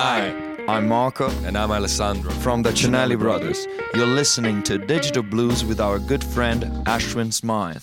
Hi, I'm Marco. And I'm Alessandro. From the Cinelli Brothers. You're listening to Digital Blues with our good friend Ashwin Smythe.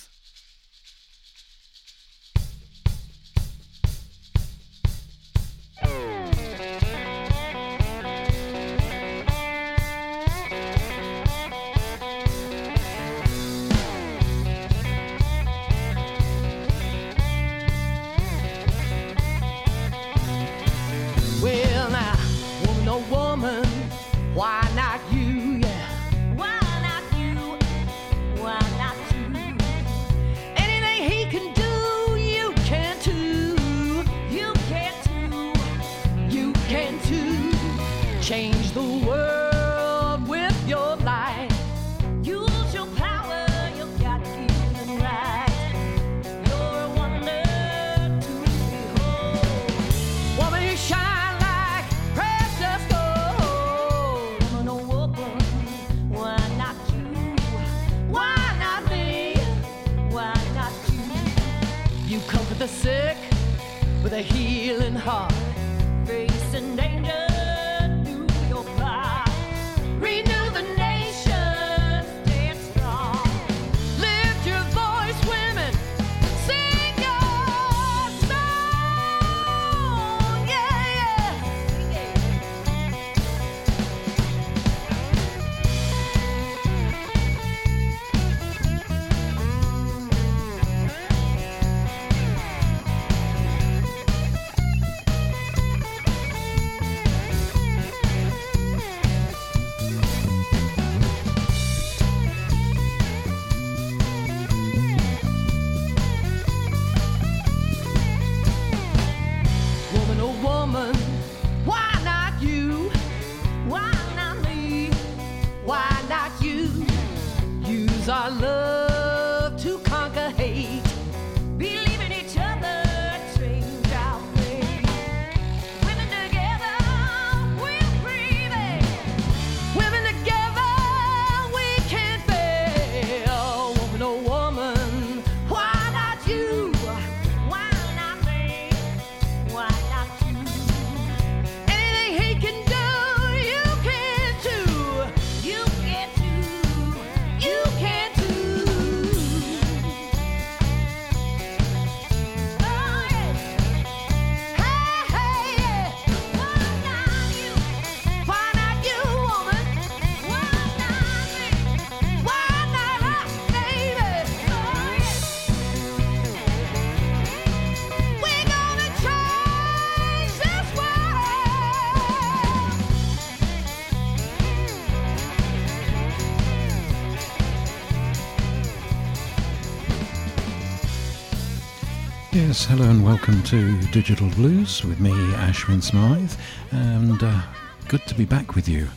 Yes, hello and welcome to Digital Blues with me, Ashwin Smythe, and uh, good to be back with you.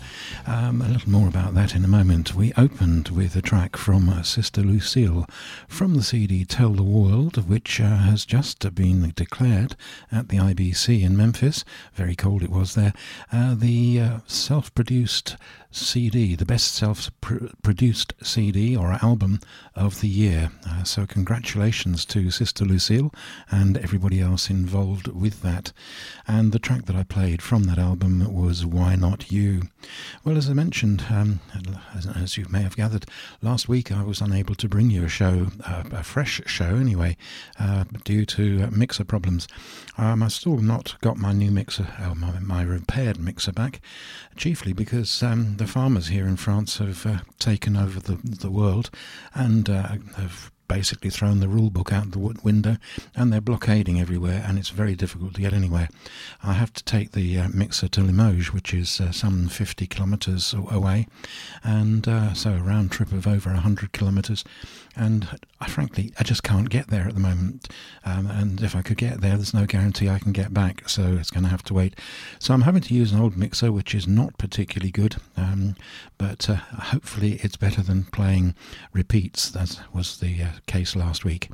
Um, a little more about that in a moment. We opened with a track from uh, Sister Lucille from the CD Tell the World, which uh, has just been declared at the IBC in Memphis. Very cold it was there. Uh, the uh, self produced CD, the best self produced CD or album of the year. Uh, so, congratulations to Sister Lucille and everybody else involved with that. And the track that I played from that album was Why Not You? Well, as I mentioned, um, as, as, you may have gathered, last week I was unable to bring you a show, uh, a fresh show anyway, uh, due to uh, mixer problems. Um, I've still not got my new mixer, oh, my, my repaired mixer back, chiefly because um, the farmers here in France have uh, taken over the, the world and uh, have basically thrown the rule book out the window and they're blockading everywhere and it's very difficult to get anywhere. I have to take the uh, mixer to Limoges, which is uh, some 50 kilometres away, and uh, so a round trip of over 100 kilometres. And I frankly, I just can't get there at the moment. Um, and if I could get there, there's no guarantee I can get back, so it's going to have to wait. So I'm having to use an old mixer, which is not particularly good, um, but uh, hopefully it's better than playing repeats. That was the uh, case last week.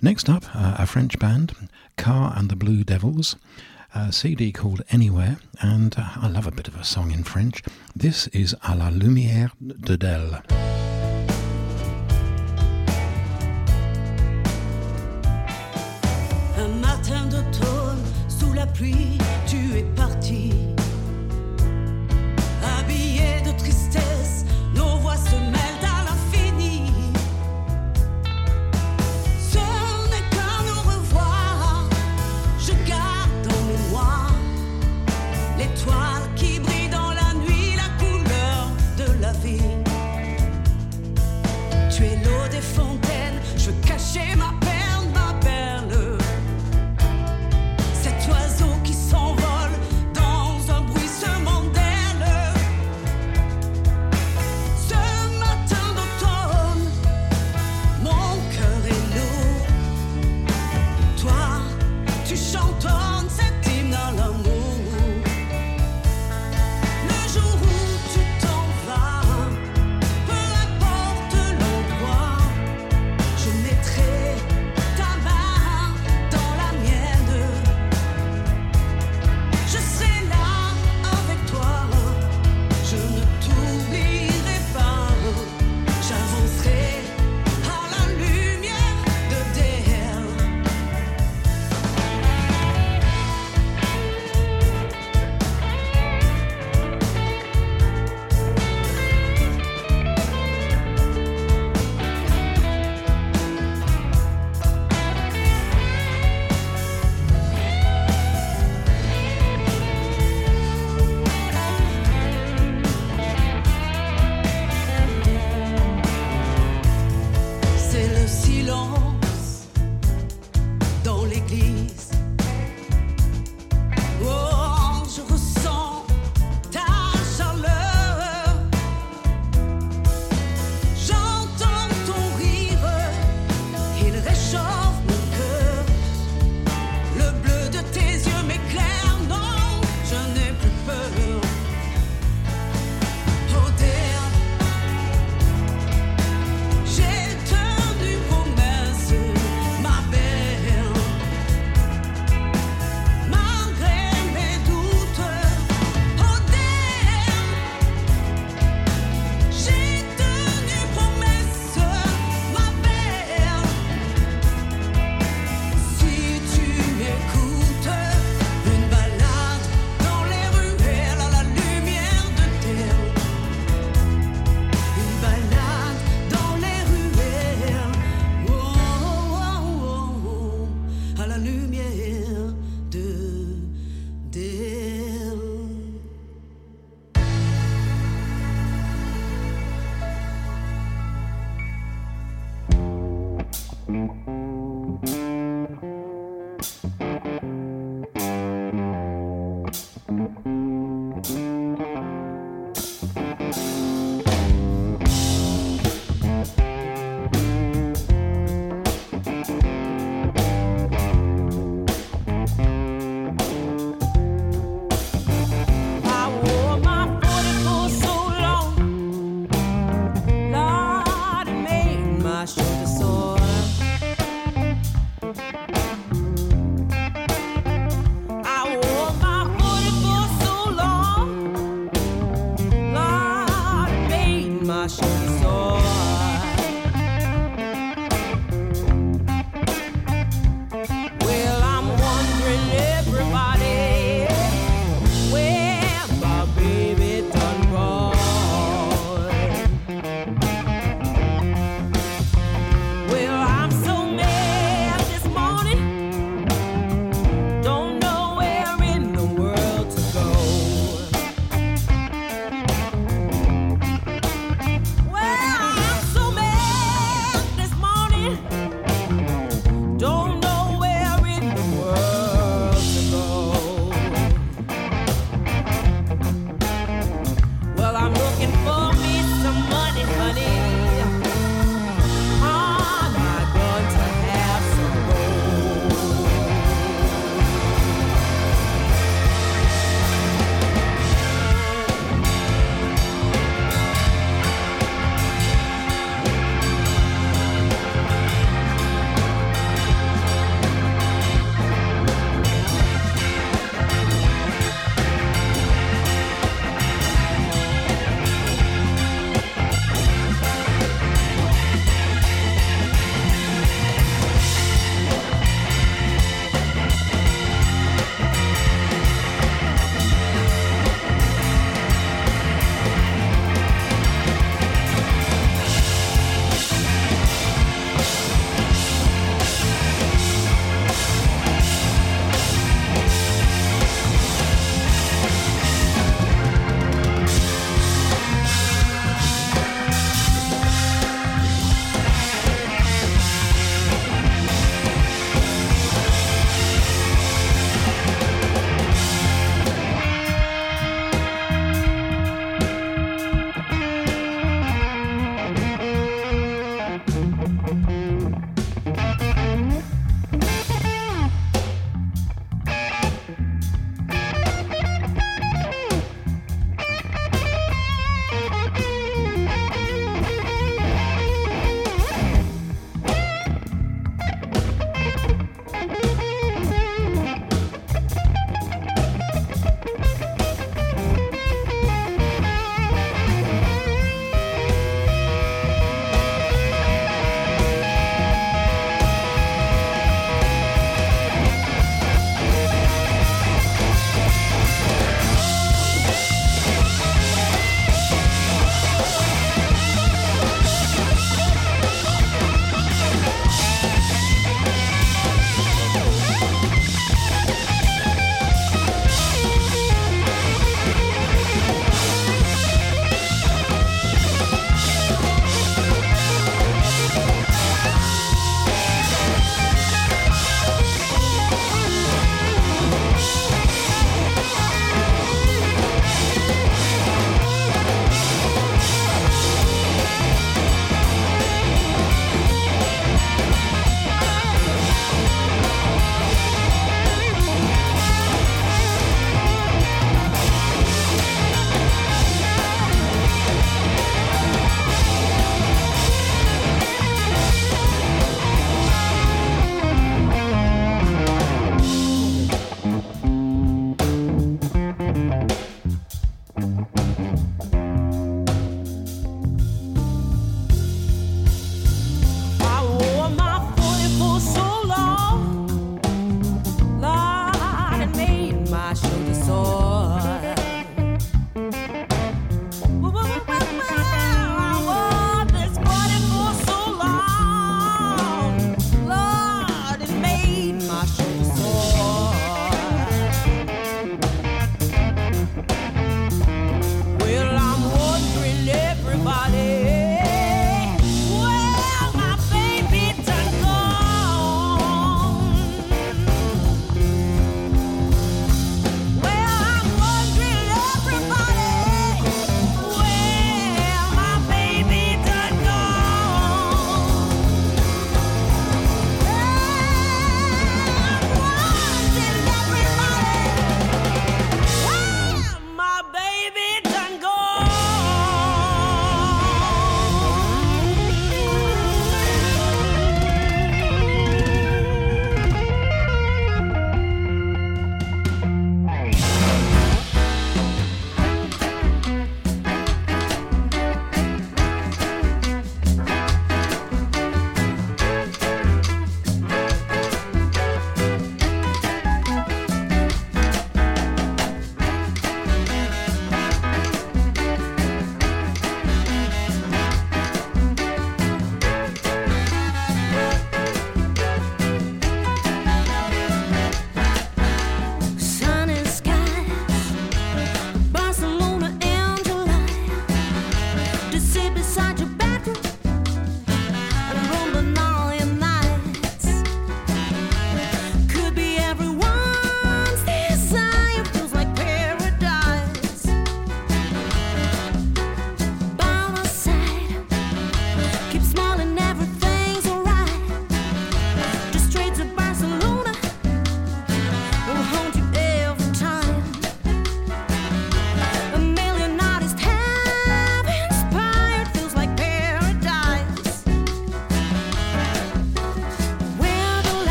Next up, uh, a French band, KA and the Blue Devils. A CD called Anywhere, and uh, I love a bit of a song in French. This is À la lumière de Del. Un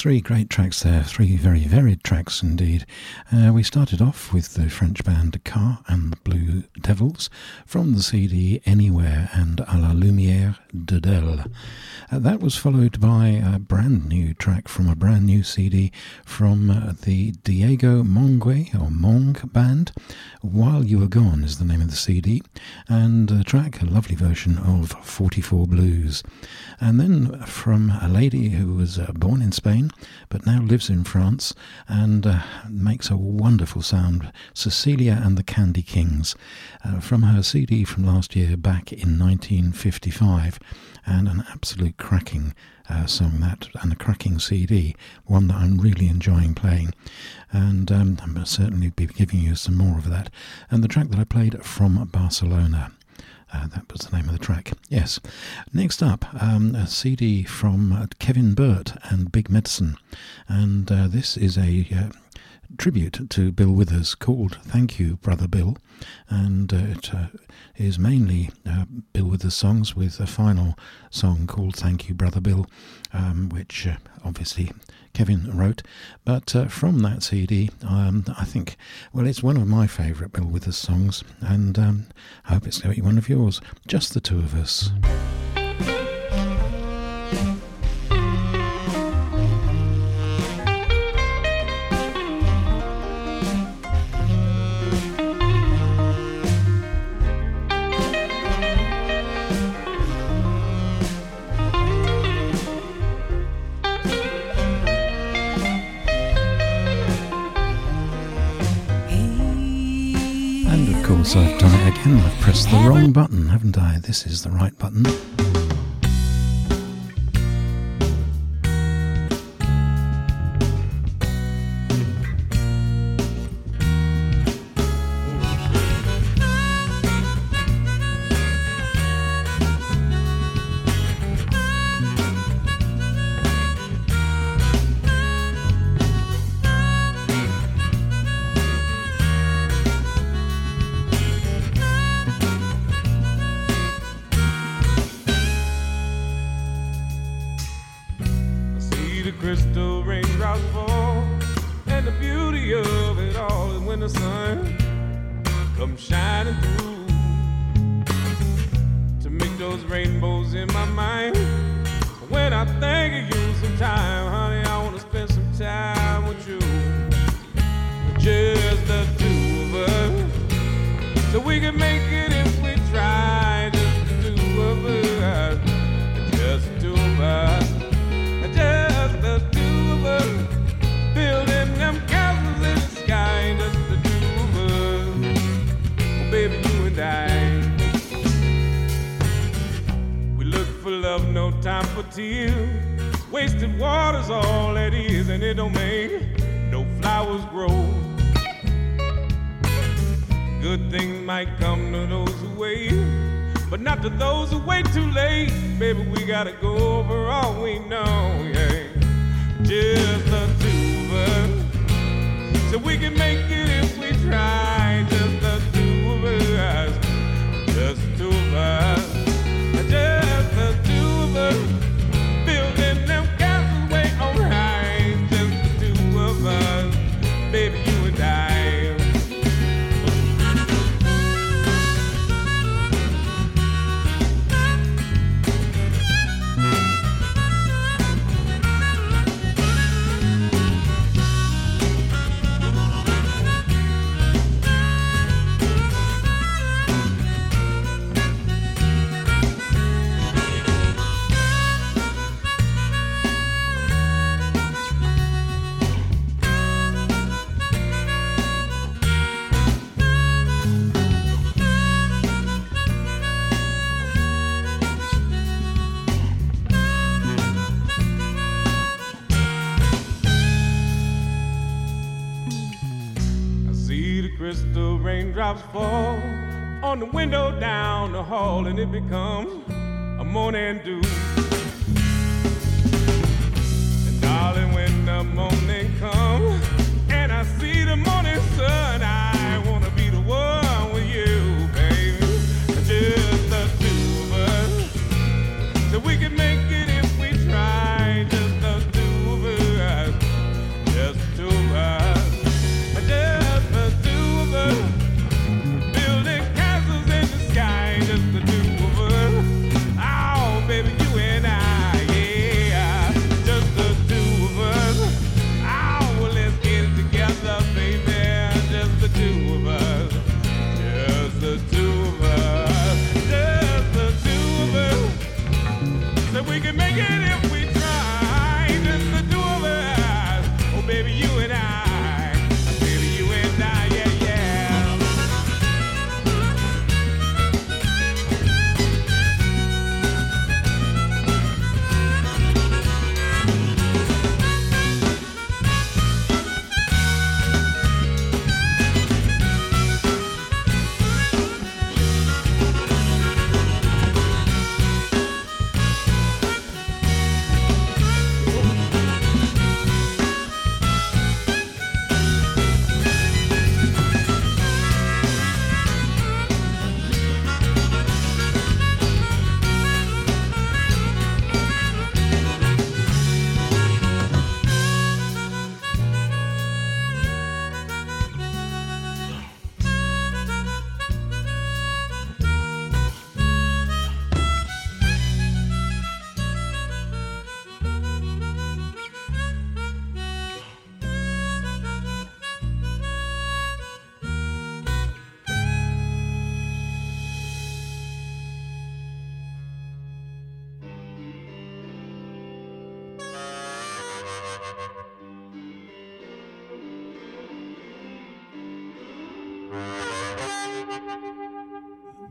three great tracks there, three very varied tracks indeed. Uh, we started off with the French band KA and the Blue Devils from the CD Anywhere and À la Lumière de Del. Uh, that was followed by a brand new track from a brand new CD from uh, the Diego Mongue or Mong band. While You Were Gone is the name of the CD, and a track, a lovely version of 44 Blues. And then from a lady who was uh, born in Spain but now lives in France and uh, makes a wonderful sound, Cecilya and the Candy Kings, uh, from her CD from last year back in 1955, and an absolute cracking uh, song that, and a cracking CD, one that I'm really enjoying playing. And um, I'll certainly be giving you some more of that. And the track that I played from Barcelona. Uh, that was the name of the track. Yes. Next up, um, a CD from uh, Kevin Burt and Big Medicine. And uh, this is a uh, tribute to Bill Withers called Thank You, Brother Bill. And uh, it is mainly Bill Withers songs with a final song called Thank You, Brother Bill, um, which obviously Kevin wrote. But uh, from that CD, um, I think, well, it's one of my favourite Bill Withers songs, and um, I hope it's one of yours. Just the two of us. I've done it again. I've pressed the wrong button, haven't I? This is the right button. For tears. Wasted water's all it is, and it don't make no flowers grow. Good things might come to those who wait, but not to those who wait too late. Baby, we gotta go over all we know, yeah. Just the two of us, so we can make it if we try. Just the two of us, just two of us, crystal raindrops fall on the window down the hall, and it becomes a morning dew. And darling, when the morning comes and I see the morning sun, I wanna be the one with you, baby. Just the two of us, so we can make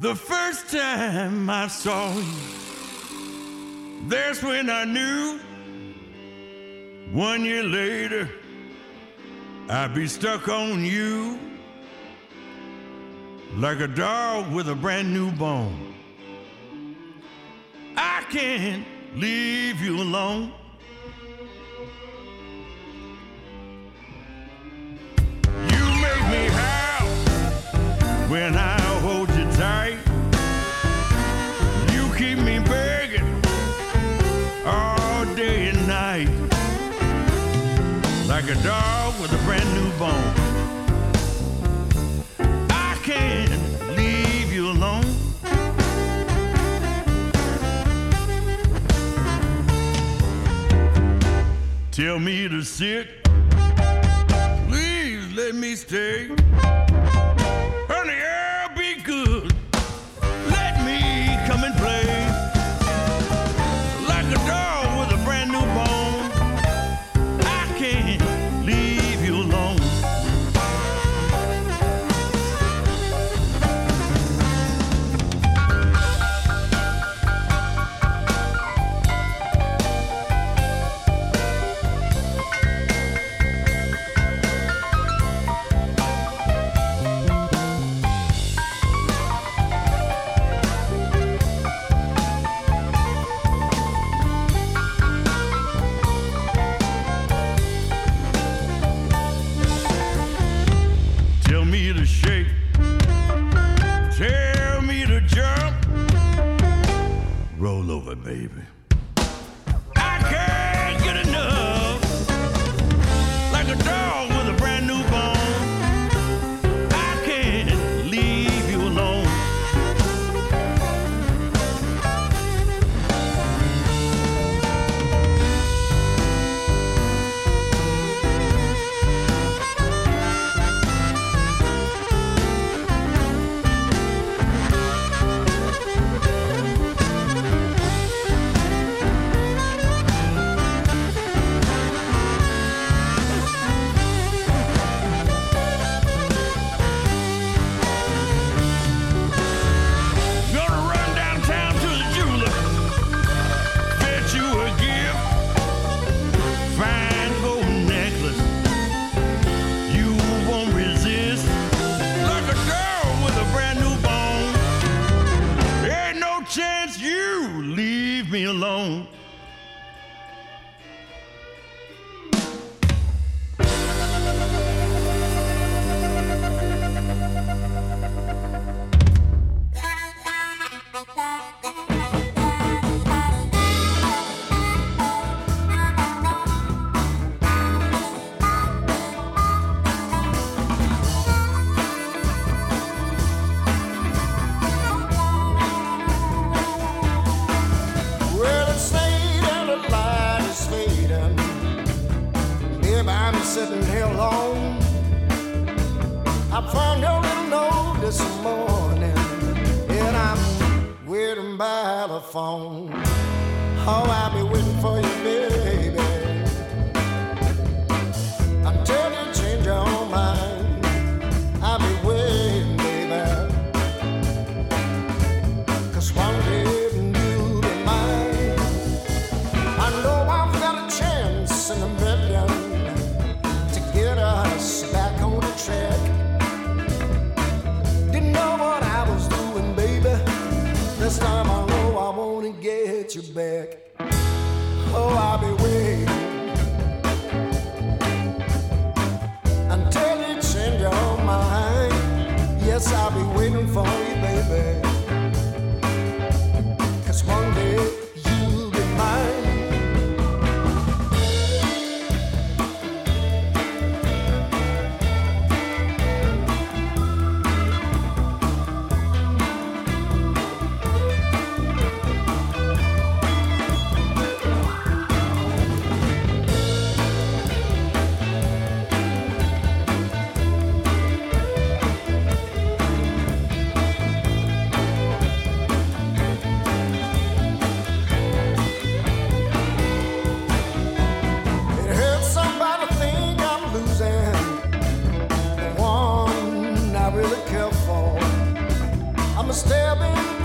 The first time I saw you, that's when I knew. One year later, I'd be stuck on you like a dog with a brand new bone. I can't leave you alone. You make me howl when I dog with a brand new bone. I can't leave you alone. Tell me to sit. Please let me stay.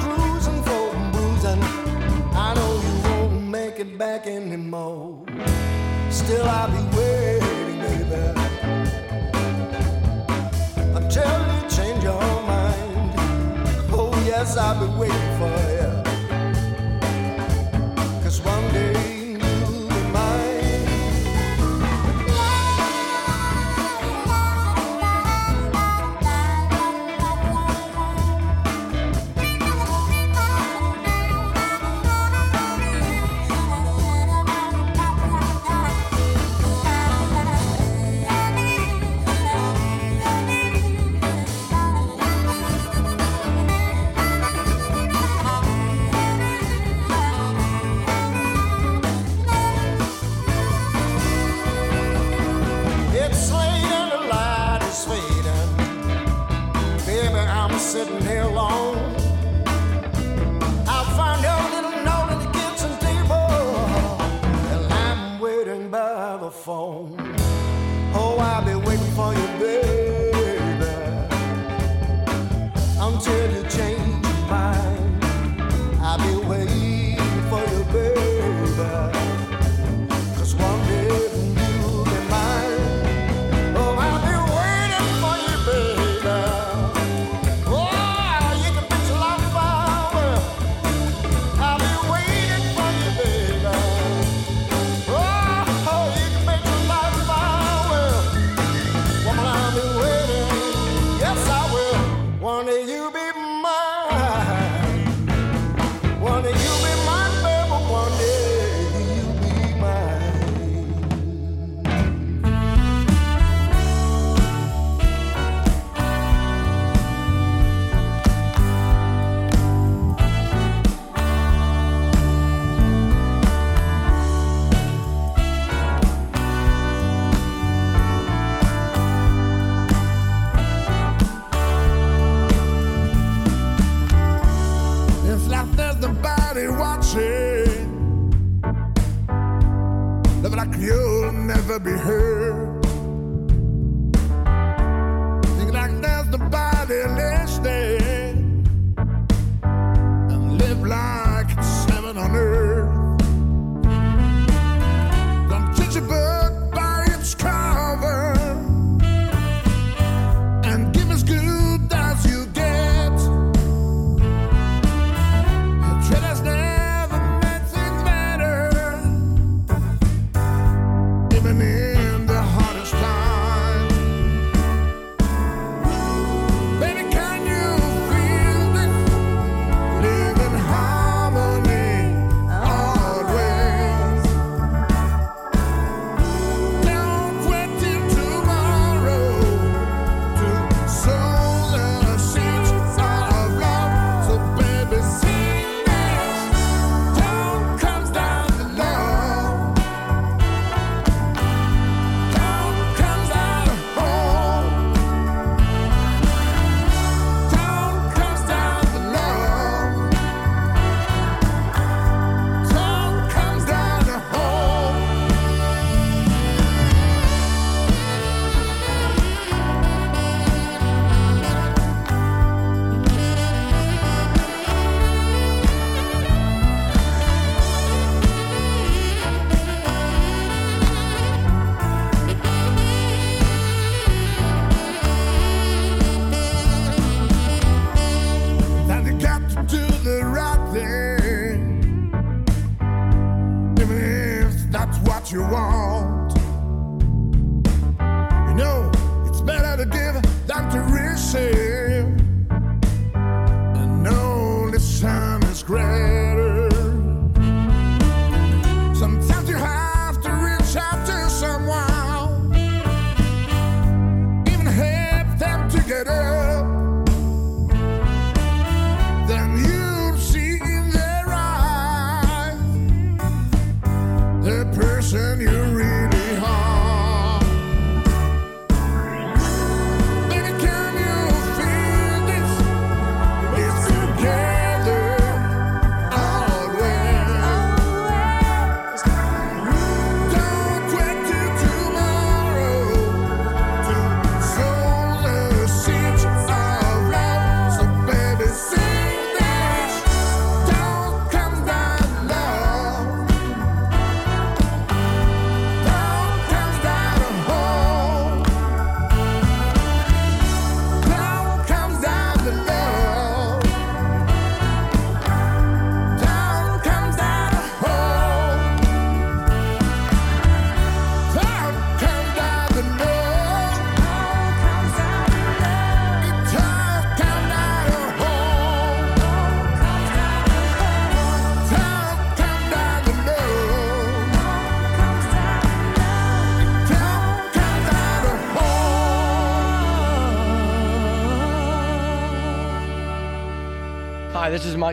cruising for. I know you won't make it back anymore. Still, I'll be waiting, baby. You, change your mind. Oh, yes, I'll be waiting for you.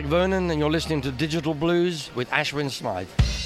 Mike Vernon, and you're listening to Digital Blues with Ashwin Smythe.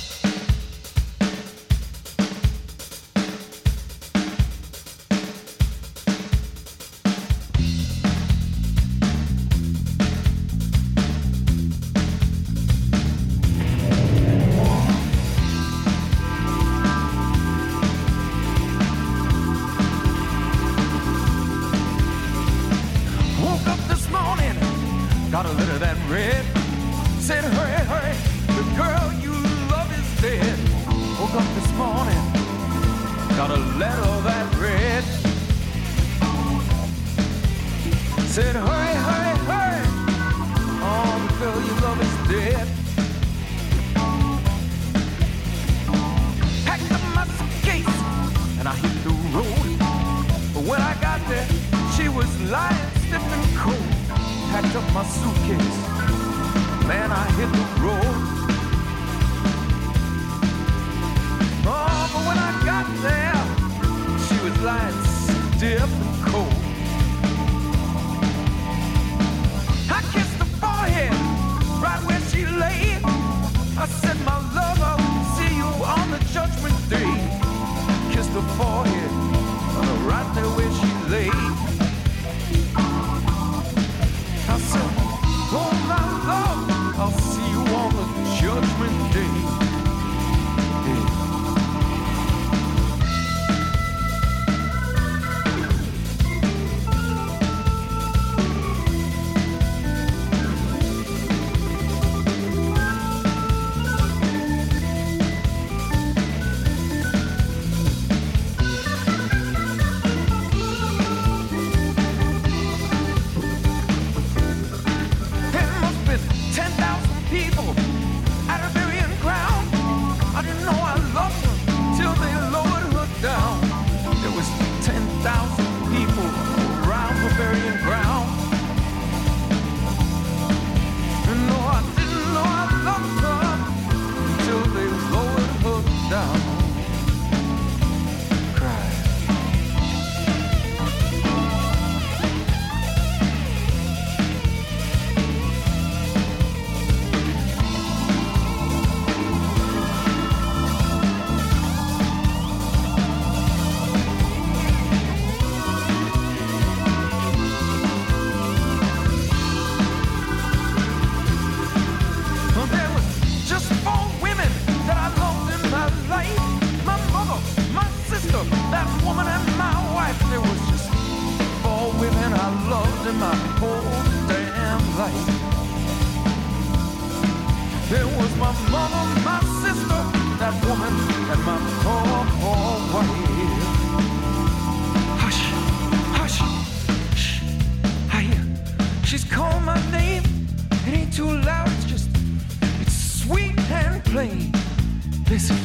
Listen,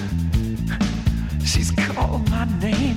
she's calling my name.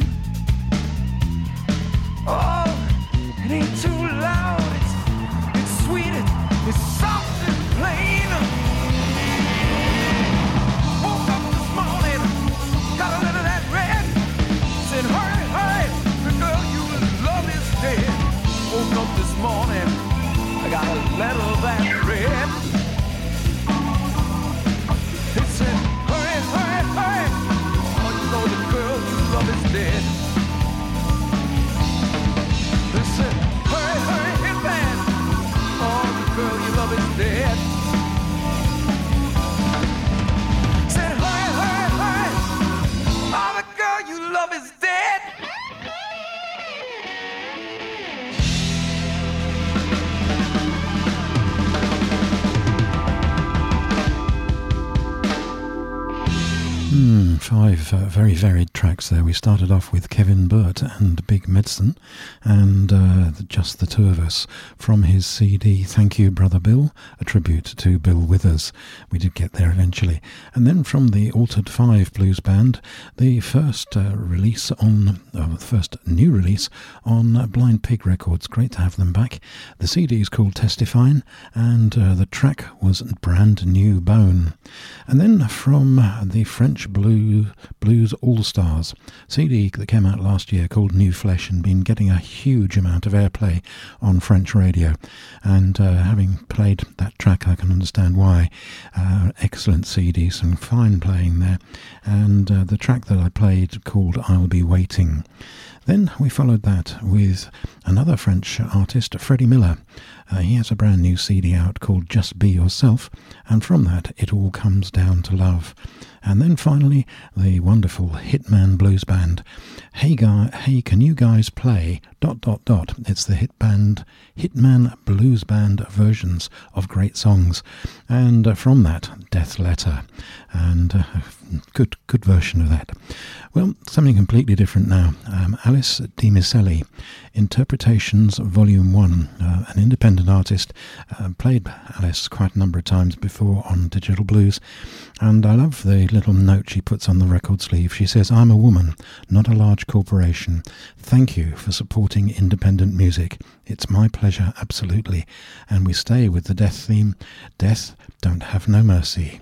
Five uh, very varied tracks there. We started off with Kevin Burt and Big Medicine, and uh, just the two of us from his CD Thank You Brother Bill, a tribute to Bill Withers. We did get there eventually. And then from the Altered Five Blues Band, the first uh, release on, uh, the first new release on Blind Pig Records. Great to have them back. The CD is called Testifying, and uh, the track was Brand New Bone. And then from the French Blue Blues All Stars CD that came out last year called New Flesh and been getting a huge amount of airplay on French radio. And uh, having played that track, I can understand why. Uh, excellent CD, some fine playing there. And uh, the track that I played called I'll Be Waiting. Then we followed that with another French artist, Freddy Miller. Uh, he has a brand new CD out called Just Be Yourself, and from that it all comes down to love. And then finally, the wonderful Hitman Blues Band. Hey guy, hey, can you guys play dot dot dot? It's the hit band, Hitman Blues Band versions of great songs, and uh, from that, Death Letter, and uh, good good version of that. Well, something completely different now. Um, Alice Di Micele, Interpretations Volume One, uh, an independent artist, uh, played Alice quite a number of times before on Digital Blues, and I love the little note she puts on the record sleeve. She says, "I'm a woman, not a large corporation. Thank you for supporting independent music. It's my pleasure, absolutely." And we stay with the death theme. Death don't have no mercy.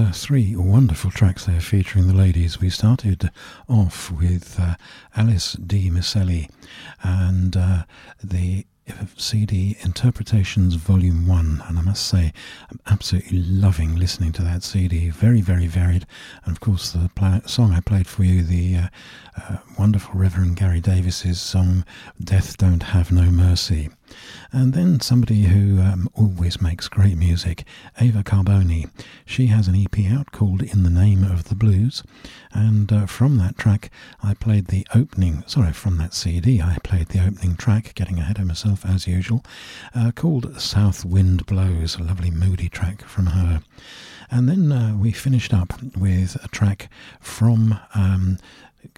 Uh, three wonderful tracks there featuring the ladies. We started off with uh, Alice Di Micele and uh, the CD Interpretations Volume 1. And I must say, I'm absolutely loving listening to that CD. Very, very varied. And of course, the pla- song I played for you, the uh, uh, wonderful Reverend Gary Davis's song, Death Don't Have No Mercy. And then somebody who um, always makes great music, Eva Carboni. She has an EP out called In the Name of the Blues. And uh, from that track, I played the opening, sorry, from that CD, I played the opening track, getting ahead of myself as usual, uh, called South Wind Blows, a lovely moody track from her. And then uh, we finished up with a track from um,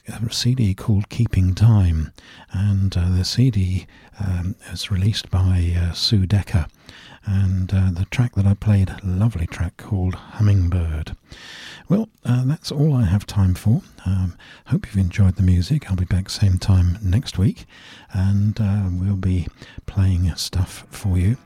a CD called Keeping Time, and uh, the CD um, is released by uh, Sue Decker. And uh, the track that I played, lovely track called Hummingbird. Well, uh, that's all I have time for. Um, hope you've enjoyed the music. I'll be back same time next week, and uh, we'll be playing stuff for you.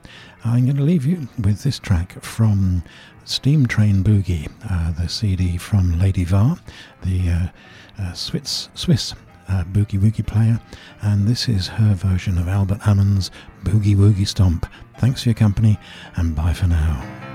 I'm going to leave you with this track from Steam Train Boogie, uh, the CD from Lady Va, the uh, Swiss, Swiss uh, boogie woogie player, and this is her version of Albert Ammons' Boogie Woogie Stomp. Thanks for your company, and bye for now.